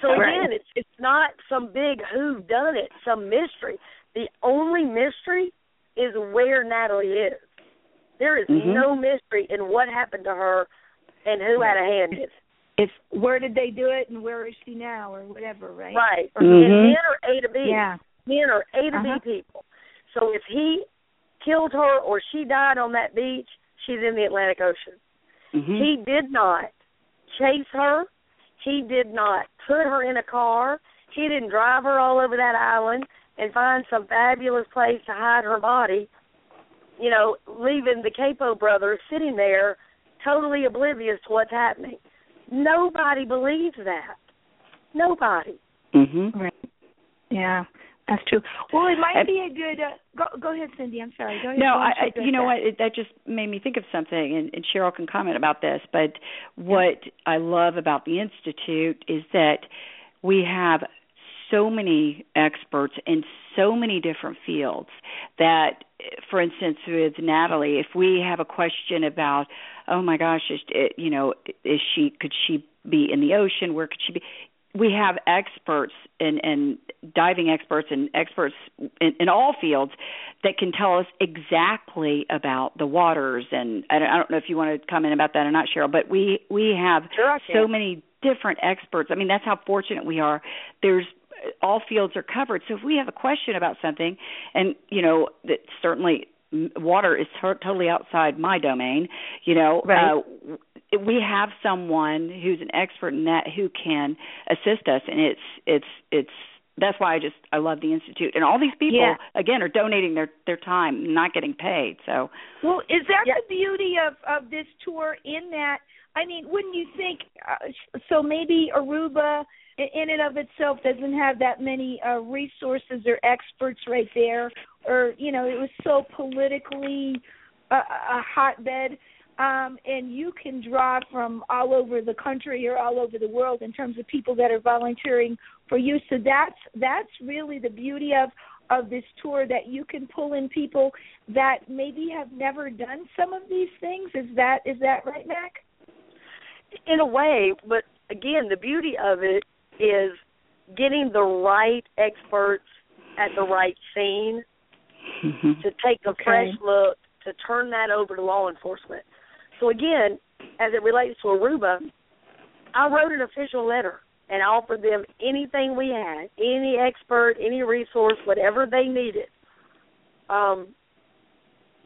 So again, it's it's not some big who done it, some mystery. The only mystery is where Natalee is. There is Mhm. no mystery in what happened to her and who had a hand in it. It's where did they do it and where is she now or whatever, right? Right. Mhm. Men are A to B. Yeah. Men are A to Uh-huh. B people. So if he killed her or she died on that beach, she's in the Atlantic Ocean. Mhm. He did not chase her. He did not put her in a car. He didn't drive her all over that island and find some fabulous place to hide her body. You know, leaving the Kalpoe brothers sitting there totally oblivious to what's happening. Nobody believes that. Nobody. Mhm. Right. Yeah. That's true. Well, it might And- be a good. Uh, go go ahead, Cindy. I'm sorry. Go ahead. No, I, I you know that. what? It, that just made me think of something, and, and Sheryl can comment about this. But what I love about the institute is that we have so many experts in so many different fields that for instance with Natalee if we have a question about oh my gosh is it, you know is she could she be in the ocean where could she be we have experts and and diving experts and experts in, in all fields that can tell us exactly about the waters. And I don't, I don't know if you want to comment about that or not Sheryl but we we have Sure so many different experts. I mean that's how fortunate we are. There's all fields are covered. So if we have a question about something and you know that certainly water is to- totally outside my domain you know Right. uh we have someone who's an expert in that who can assist us and it's it's it's that's why I just I love the institute and all these people Yeah. again are donating their their time not getting paid so Well, is that Yeah. the beauty of of this tour? In that, I mean, wouldn't you think? Uh, so maybe Aruba, in and of itself, doesn't have that many uh, resources or experts right there, or you know, it was so politically a, a hotbed. Um, and you can draw from all over the country or all over the world in terms of people that are volunteering for you. So that's that's really the beauty of of this tour that you can pull in people that maybe have never done some of these things. Is that is that right, Mac? in a way, but again, the beauty of it is getting the right experts at the right scene mhm to take a Okay. fresh look to turn that over to law enforcement. So again, as it relates to Aruba, I wrote an official letter and offered them anything we had, any expert, any resource, whatever they needed. Um,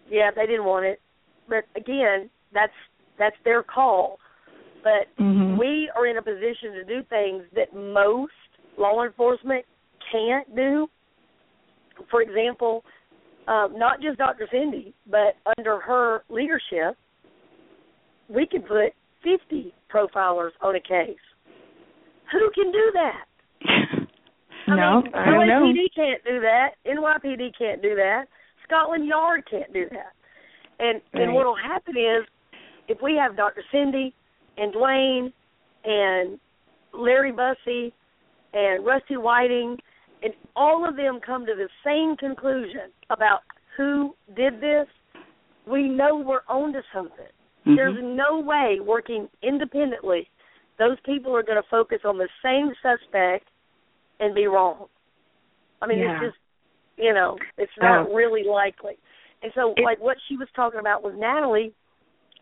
yeah, they didn't want it, but again, that's that's their call. But Mm-hmm. we are in a position to do things that most law enforcement can't do. For example, um, not just Dr. Cindy, but under her leadership, we can put 50 profilers on a case. Who can do that? I No, mean, I don't know. LAPD can't do that. NYPD can't do that. Scotland Yard can't do that. And and what'll happen is, if we have Dr. Cindy and Dwayne and Larry Bussey and Rusty Whiting, and all of them come to the same conclusion about who did this, we know we're onto something. Mhm. There's no way working independently those people are going to focus on the same suspect and be wrong. I mean, Yeah. it's just, you know, it's not Oh. really likely. And so, It- like what she was talking about with Natalee,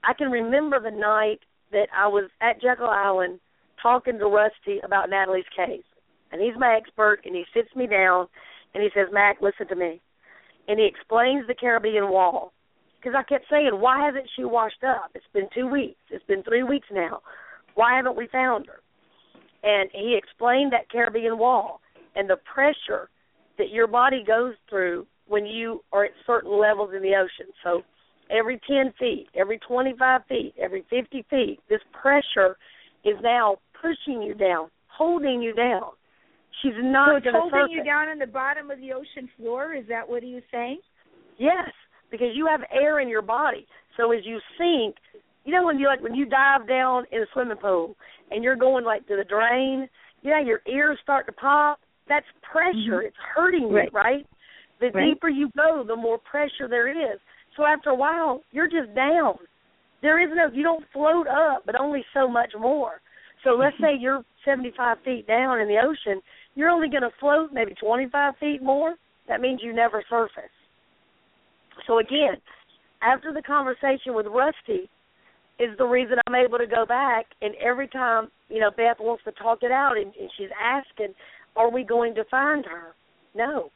I can remember the night that I was at Jekyll Island talking to Rusty about Natalee's case. And he's my expert, and he sits me down and he says, Mac, listen to me. And he explains the Caribbean Wall. Because I kept saying, why hasn't she washed up? It's been two weeks. It's been three weeks now. Why haven't we found her? and he explained that Caribbean wall and the pressure that your body goes through when you are at certain levels in the ocean. So every 10 feet, every 25 feet, every 50 feet, this pressure is now pushing you down, holding you down. She's not so holding surface. you down on the bottom of the ocean floor. Is that what he was saying? Yes, because you have air in your body. So as you sink, you know when you like when you dive down in a swimming pool and you're going like to the drain, yeah, your ears start to pop. That's pressure. Mm-hmm. It's hurting right. you, right? The right. deeper you go, the more pressure there is. So after a while, you're just down. There is no you don't float up, but only so much more. So let's mm-hmm. say you're 75 feet down in the ocean, you're only going to float maybe 25 feet more. That means you never surface. So again, after the conversation with Rusty, is the reason I'm able to go back. And every time, you know, Beth wants to talk it out, and, and she's asking, "Are we going to find her?" No,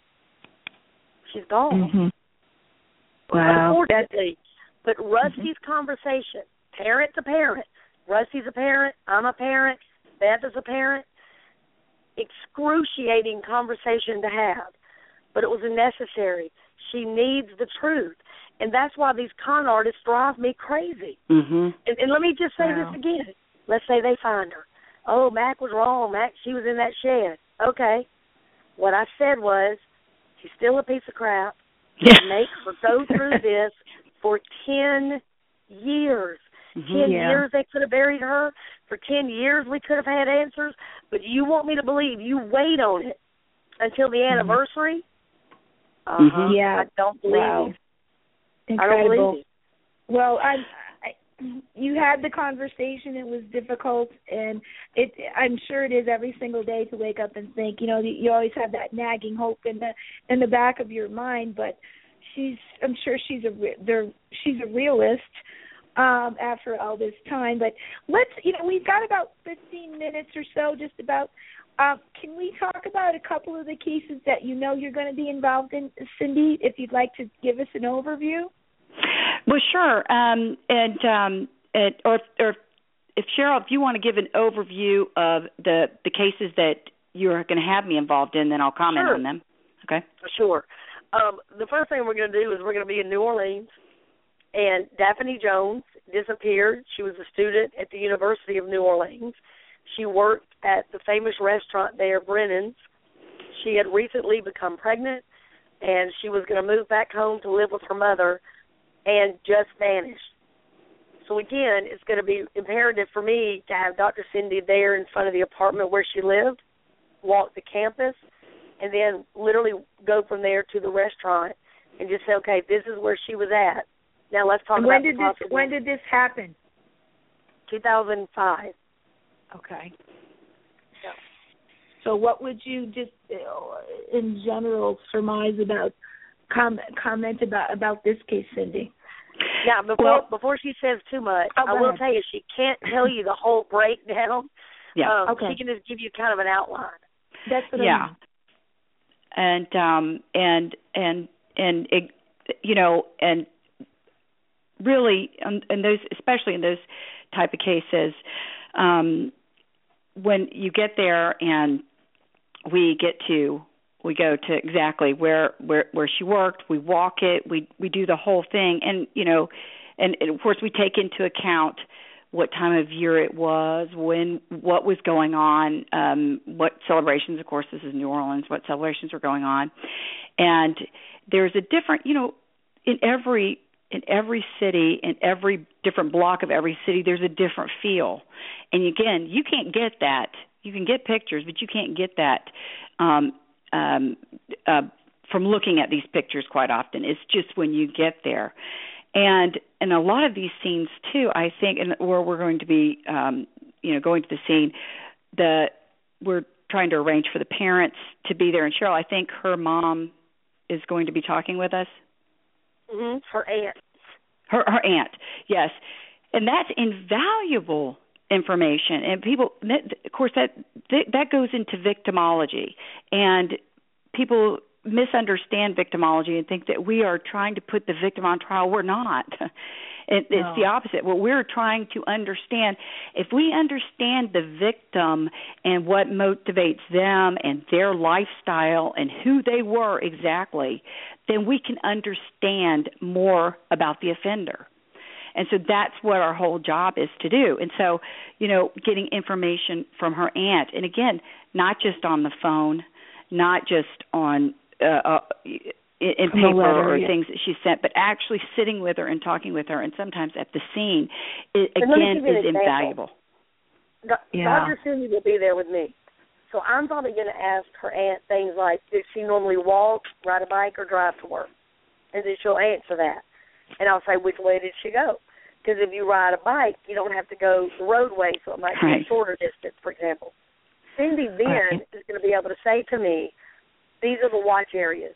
she's gone. Mm-hmm. Mm-hmm. Wow. Unfortunately, but Rusty's mm-hmm. conversation, parent to parent, Rusty's a parent, I'm a parent, Beth is a parent. Excruciating conversation to have, but it was necessary. She needs the truth, and that's why these con artists drive me crazy. Mm-hmm. And, and let me just say wow. this again. Let's say they find her. Oh, Mac was wrong. Mac, she was in that shed. Okay. What I said was, she's still a piece of crap. Yeah. Make her go through this for ten years. Mm-hmm. 10 Yeah. years they could have buried her. For 10 years we could have had answers. But you want me to believe you wait on it until the Mm-hmm. anniversary? Uh-huh. Mhm. Yeah. I don't believe Wow. you. I don't Incredible. believe. Well, I, you had the conversation. It was difficult, and it. I'm sure it is every single day to wake up and think. You know, you always have that nagging hope in the in the back of your mind. But she's. I'm sure she's a. re- They're, she's a realist. Um, after all this time, but let's. You know, we've got about 15 minutes or so, just about. Um, can we talk about a couple of the cases that you know you're going to be involved in, Cindy? If you'd like to give us an overview. Well, sure. Um, and um, and or or if Sheryl, if you want to give an overview of the the cases that you're going to have me involved in, then I'll comment Sure. on them. Okay. Sure. Um, the first thing we're going to do is we're going to be in New Orleans, and Daphne Jones disappeared. She was a student at the University of New Orleans. She worked at the famous restaurant there, Brennan's. She had recently become pregnant, and she was going to move back home to live with her mother, and just vanished. So again, it's going to be imperative for me to have Dr. Cindy there in front of the apartment where she lived, walk the campus, and then literally go from there to the restaurant and just say, okay, this is where she was at. Now let's talk And about when the did this when did this happen? 2005. Okay. So what would you just uh, in general surmise about comment comment about about this case, Cindy? Now before Well- before she says too much, Oh, I will ahead. tell you she can't tell you the whole breakdown. Yeah. Um, Okay. She can just give you kind of an outline. That's what I yeah mean. and um and and and it, you know and really um, in those especially in those type of cases um when you get there and we get to we go to exactly where where where she worked we walk it we we do the whole thing and you know and, and of course we take into account what time of year it was, when what was going on, um, what celebrations. Of course, this is New Orleans. What celebrations were going on, and there's a different, you know, in every in every city, in every different block of every city, there's a different feel. And again, you can't get that. You can get pictures, but you can't get that um, um, uh, from looking at these pictures. Quite often, it's just when you get there. And and a lot of these scenes too i think and where we're going to be um you know going to the scene the we're trying to arrange for the parents to be there. And sheryl i think her mom is going to be talking with us. Hmm Her aunt. her her aunt yes. And that's invaluable information and people of course that that goes into victimology and people misunderstand victimology and think that we are trying to put the victim on trial we're not It, no. It's the opposite. What we're trying to understand, if we understand the victim and what motivates them and their lifestyle and who they were exactly, then we can understand more about the offender. And so that's what our whole job is to do. And so, you know, getting information from her aunt, and again, not just on the phone, not just on uh, uh, in paper letter, or yeah. things that she sent, but actually sitting with her and talking with her, and sometimes at the scene, it, again is invaluable. yeah. Dr. Cindy will be there with me. So I'm probably going to ask her aunt things like, does she normally walk, ride a bike, or drive to work? And then she'll answer that. And I'll say, which way did she go? Because if you ride a bike, you don't have to go the roadway, so it might be right. a shorter distance, for example. Cindy then is going to be able to say to me, these are the watch areas.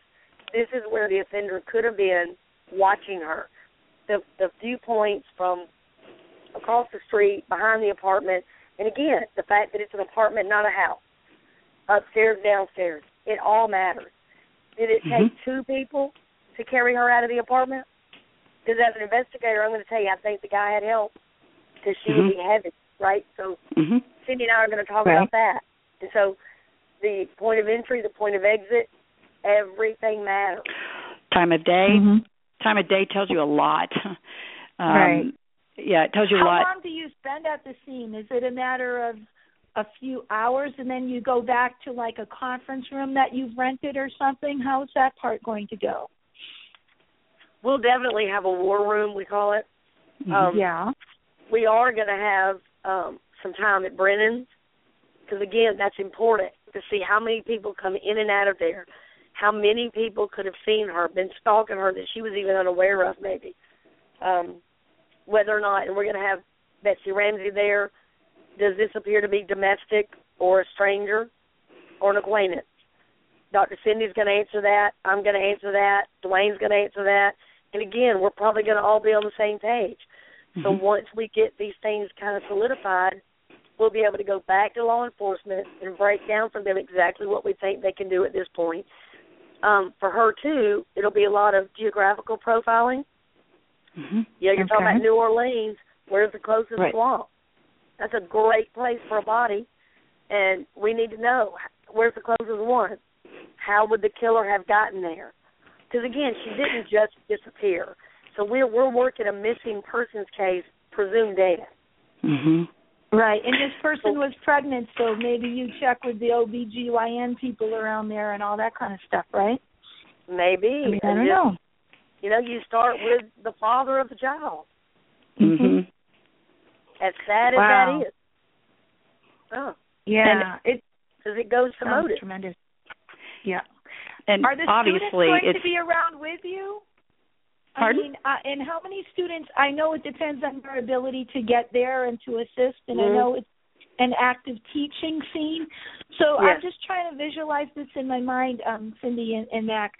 This is where the offender could have been watching her. The the viewpoints from across the street, behind the apartment, and again, the fact that it's an apartment, not a house. Upstairs, downstairs. It all matters. Did it take mm-hmm. two people to carry her out of the apartment? Because as an investigator, I'm going to tell you, I think the guy had help because she mm-hmm. would be heavy, right? So mm-hmm. Cindy and I are going to talk right. about that. And so the point of entry, the point of exit, everything matters. Time of day. Mm-hmm. Time of day tells you a lot. um, right. Yeah, it tells you How a lot. How long do you spend at the scene? Is it a matter of a few hours and then you go back to like a conference room that you've rented or something? How is that part going to go? We'll definitely have a war room, we call it. Mm-hmm. Um, yeah. We are going to have um, some time at Brennan's because again, that's important to see how many people come in and out of there. How many people could have seen her, been stalking her that she was even unaware of, maybe. Um, whether or not, and we're going to have Betsy Ramsey there. Does this appear to be domestic or a stranger or an acquaintance? Dr. Cindy's going to answer that. I'm going to answer that. Dwayne's going to answer that. And again, we're probably going to all be on the same page. Mm-hmm. So once we get these things kind of solidified, we'll be able to go back to law enforcement and break down for them exactly what we think they can do at this point. Um, for her too, it'll be a lot of geographical profiling. Mm-hmm. Yeah, you're okay. talking about New Orleans. Where's the closest right. swamp? That's a great place for a body, and we need to know where's the closest one. How would the killer have gotten there? Because again, she didn't just disappear. So we're we're working a missing persons case, presumed dead. Mhm. Right, and this person was pregnant, so maybe you check with the OBGYN people around there and all that kind of stuff, right? Maybe. I, mean, I don't know. You know, you start with the father of the child. Mhm. As sad as that is. Oh. Yeah, it because it goes to motive. Tremendous. Yeah. And Are the obviously students going to be around with you? Pardon? I mean, uh, and how many students? I know it depends on their ability to get there and to assist, and mm-hmm. I know it's an active teaching scene. So yes. I'm just trying to visualize this in my mind, um, Cindy and, and Mac,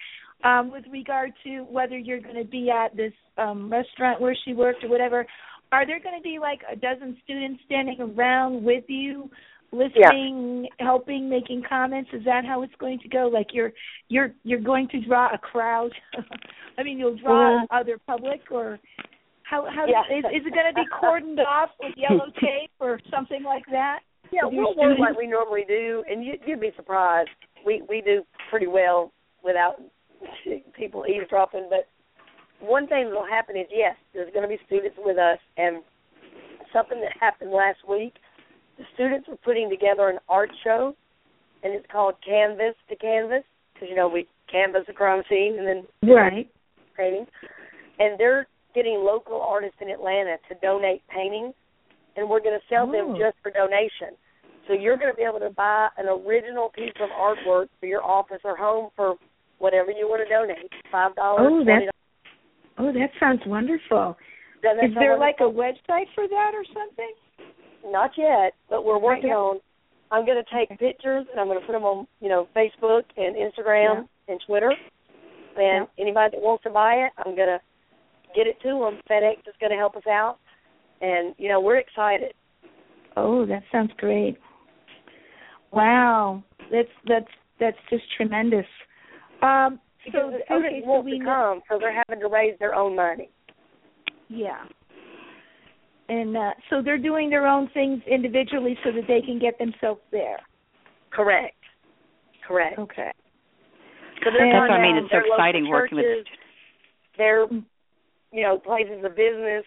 um, with regard to whether you're going to be at this um, restaurant where she worked or whatever. Are there going to be like a dozen students standing around with you listening, yeah. helping, making comments? Is that how it's going to go? Like you're you're you're going to draw a crowd. I mean, you'll draw other public, or how how yeah. is, is it going to be cordoned off with yellow tape or something like that? Yeah, we'll work like we normally do, and you, you'd be surprised. We we do pretty well without people eavesdropping. But one thing that'll happen is yes, there's going to be students with us, and something that happened last week the students were putting together an art show, and it's called Canvas to Canvas because you know we canvas a crime scene and then right painting, and they're getting local artists in Atlanta to donate paintings, and we're going to sell oh. them just for donation. So you're going to be able to buy an original piece of artwork for your office or home for whatever you want to donate, five dollars. Oh, that oh, that sounds wonderful. Is there wonderful? like a website for that or something? Not yet, but we're working on. I'm going to take pictures and I'm going to put them on, you know, Facebook and Instagram yeah. and Twitter. And yeah. anybody that wants to buy it, I'm going to get it to them. FedEx is going to help us out, and you know, we're excited. Oh, that sounds great. Wow, that's that's that's just tremendous. Um, because so the students okay, so we come, so they're having to raise their own money. Yeah. And uh, so they're doing their own things individually so that they can get themselves there. Correct. Correct. Okay. So they're That's going what I mean. It's so their local exciting working with. their you know places of business,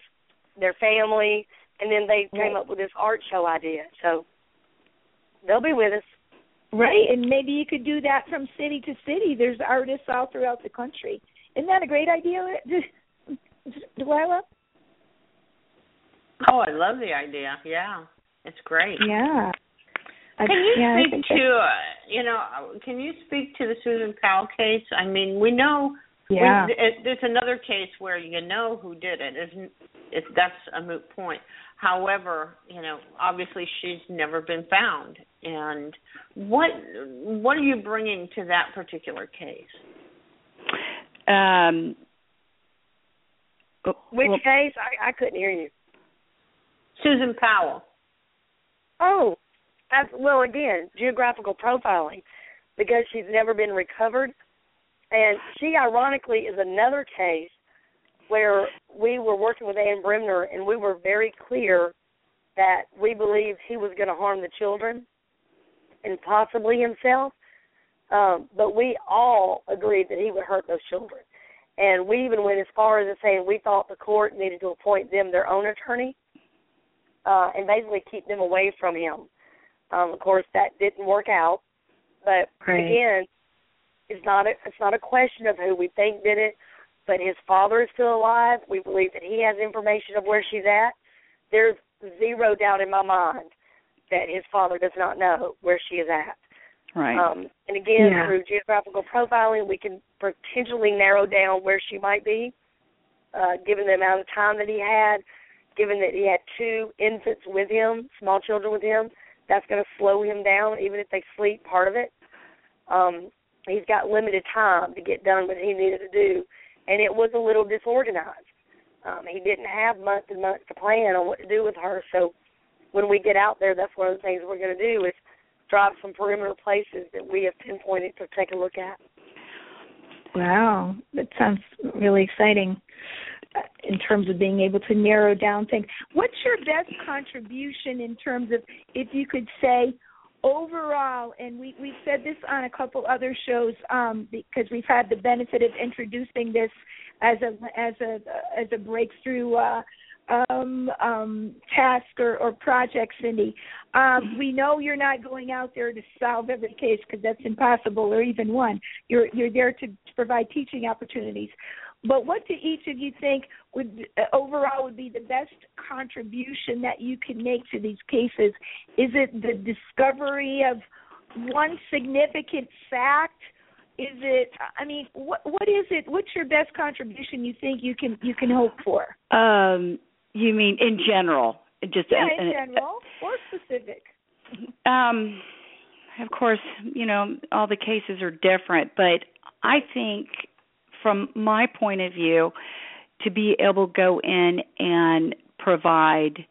their family, and then they came Right. up with this art show idea. So they'll be with us. Right, and maybe you could do that from city to city. There's artists all throughout the country. Isn't that a great idea, Delilah? Oh, I love the idea. Yeah, it's great. Yeah. Can you yeah, speak to uh, you know? uh, Can you speak to the Susan Powell case? I mean, we know Yeah. we, it, there's another case where you know who did it. Isn't it? That's a moot point. However, you know, obviously she's never been found. And what what are you bringing to that particular case? Um, Which well, case? I, I couldn't hear you. Susan Powell. Oh, that's, well, again, geographical profiling, because she's never been recovered, and she ironically is another case where we were working with Anne Bremner, and we were very clear that we believed he was going to harm the children and possibly himself, um, but we all agreed that he would hurt those children. And we even went as far as saying we thought the court needed to appoint them their own attorney uh, and basically keep them away from him. Um, of course, that didn't work out, but Right. again, it's not a it's not a question of who we think did it, but his father is still alive. We believe that he has information of where she's at. There's zero doubt in my mind that his father does not know where she is at. right. Um, and again, Yeah. through geographical profiling, we can potentially narrow down where she might be, uh, given the amount of time that he had, given that he had two infants with him, small children with him. That's going to slow him down, even if they sleep part of it. Um, he's got limited time to get done what he needed to do, and it was a little disorganized. Um, he didn't have months and months to plan on what to do with her. So when we get out there, that's one of the things we're going to do is drive some perimeter places that we have pinpointed to take a look at. Wow, that sounds really exciting in terms of being able to narrow down things. What's your best contribution in terms of if you could say overall and we we've said this on a couple other shows um because we've had the benefit of introducing this as a as a as a breakthrough uh um um task or, or project cindy. Um we know you're not going out there to solve every case because that's impossible or even one. You're you're there to, to provide teaching opportunities but what do each of you think would uh, overall would be the best contribution that you can make to these cases? Is it the discovery of one significant fact? Is it i mean what what is it what's your best contribution you think you can you can hope for? Um, you mean in general? Just yeah in an- general or specific. Um, of course, you know, all the cases are different, but I think from my point of view, to be able to go in and provide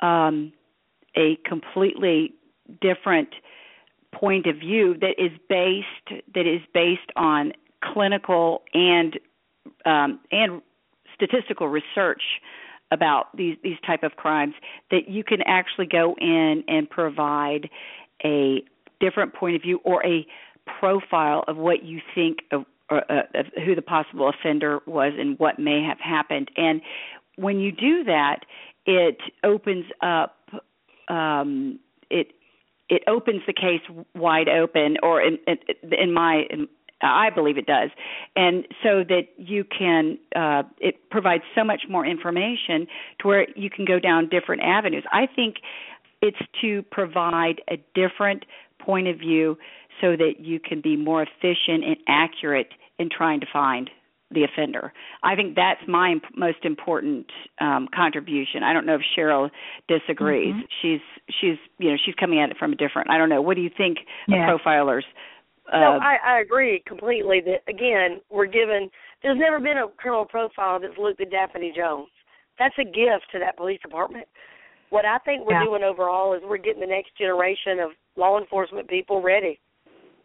um, a completely different point of view that is based that is based on clinical and um, and statistical research about these these type of crimes that you can actually go in and provide a different point of view or a profile of what you think of, or, uh, who the possible offender was and what may have happened and when you do that it opens up um it it opens the case wide open or in in, in my in, I believe it does, and so that you can uh, it provides so much more information to where you can go down different avenues. I think it's to provide a different point of view so that you can be more efficient and accurate in trying to find the offender. I think that's my imp- most important um, contribution. I don't know if Sheryl disagrees. Mhm. She's she's you know she's coming at it from a different. I don't know. What do you think Yeah. of profilers? Uh, no, I, I agree completely that again, we're given there's never been a criminal profile that's looked at Daphne Jones. That's a gift to that police department. What I think we're Yeah. doing overall is we're getting the next generation of law enforcement people ready.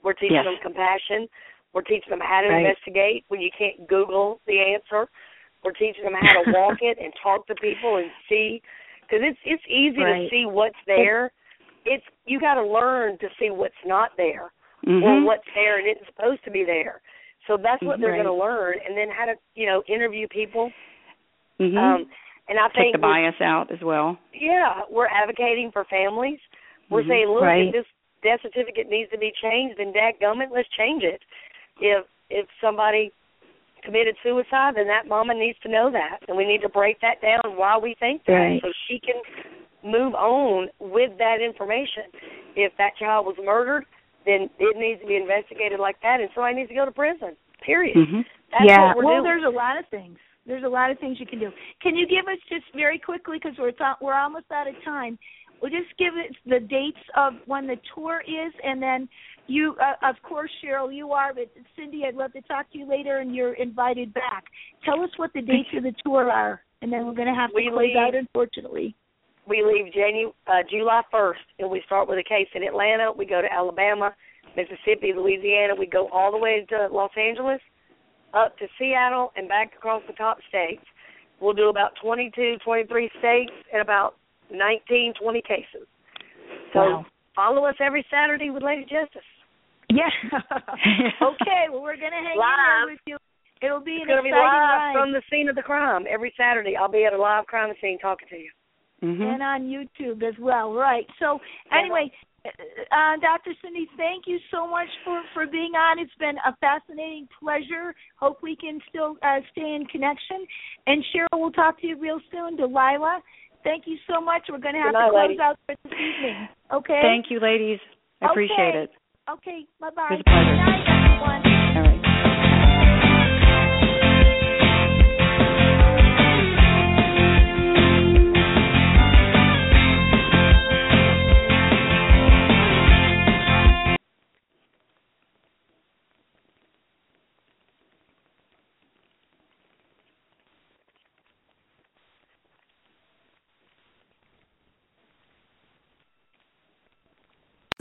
We're teaching Yes. them compassion. We're teaching them how to Right. investigate when you can't Google the answer. We're teaching them how to walk it and talk to people and see, because it's it's easy Right. to see what's there. It's you got to learn to see what's not there Mhm. or what's there and isn't supposed to be there. So that's what they're Right. going to learn, and then how to you know interview people. Mhm. Um, and I Take think the bias out as well. yeah, we're advocating for families. We're Mhm. saying, look, Right. if this death certificate needs to be changed, then dadgummit, let's change it. If if somebody committed suicide, then that mama needs to know that, and we need to break that down why we think that, Right. so she can move on with that information. If that child was murdered, then it needs to be investigated like that, and somebody needs to go to prison. Period. Mhm. That's yeah. what we're well, doing. there's a lot of things. There's a lot of things you can do. Can you give us just very quickly because we're th- we're almost out of time. We'll just give us the dates of when the tour is, and then you, uh, of course, Sheryl, you are, but Cindy, I'd love to talk to you later, and you're invited back. Tell us what the dates of the tour are, and then we're going to have to We close out, unfortunately. we leave Janu- uh, July 1st, and we start with a case in Atlanta. We go to Alabama, Mississippi, Louisiana. We go all the way to Los Angeles, up to Seattle, and back across the top states. We'll do about 22, 23 states and about 19, 20 cases. So Wow. follow us every Saturday with Lady Justice. Yeah. okay. Well, we're going to hang in Live. there with you. It'll be It's an going to be exciting live ride. from the scene of the crime every Saturday. I'll be at a live crime scene talking to you. Mhm. and on YouTube as well. Right. So anyway, uh, Dr. Cindy, thank you so much for for being on. It's been a fascinating pleasure. Hope we can still uh, stay in connection. And Sheryl, we'll talk to you real soon. Delilah, thank you so much. We're going to have night, to close ladies. out for this evening. Okay. Thank you, ladies. I appreciate Okay. it. Okay. Bye bye. It was a pleasure. Good night, everyone. All right.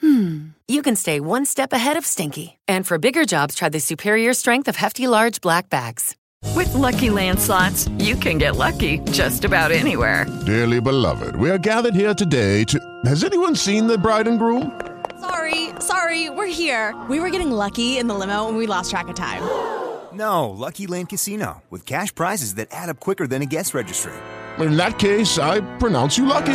hmm, you can stay one step ahead of stinky. And for bigger jobs, try the superior strength of Hefty Large Black Bags. With Lucky Land slots, you can get lucky just about anywhere. Dearly beloved, we are gathered here today to. Has anyone seen the bride and groom? Sorry, sorry, we're here. We were getting lucky in the limo and we lost track of time. No, Lucky Land Casino, with cash prizes that add up quicker than a guest registry. In that case, I pronounce you lucky.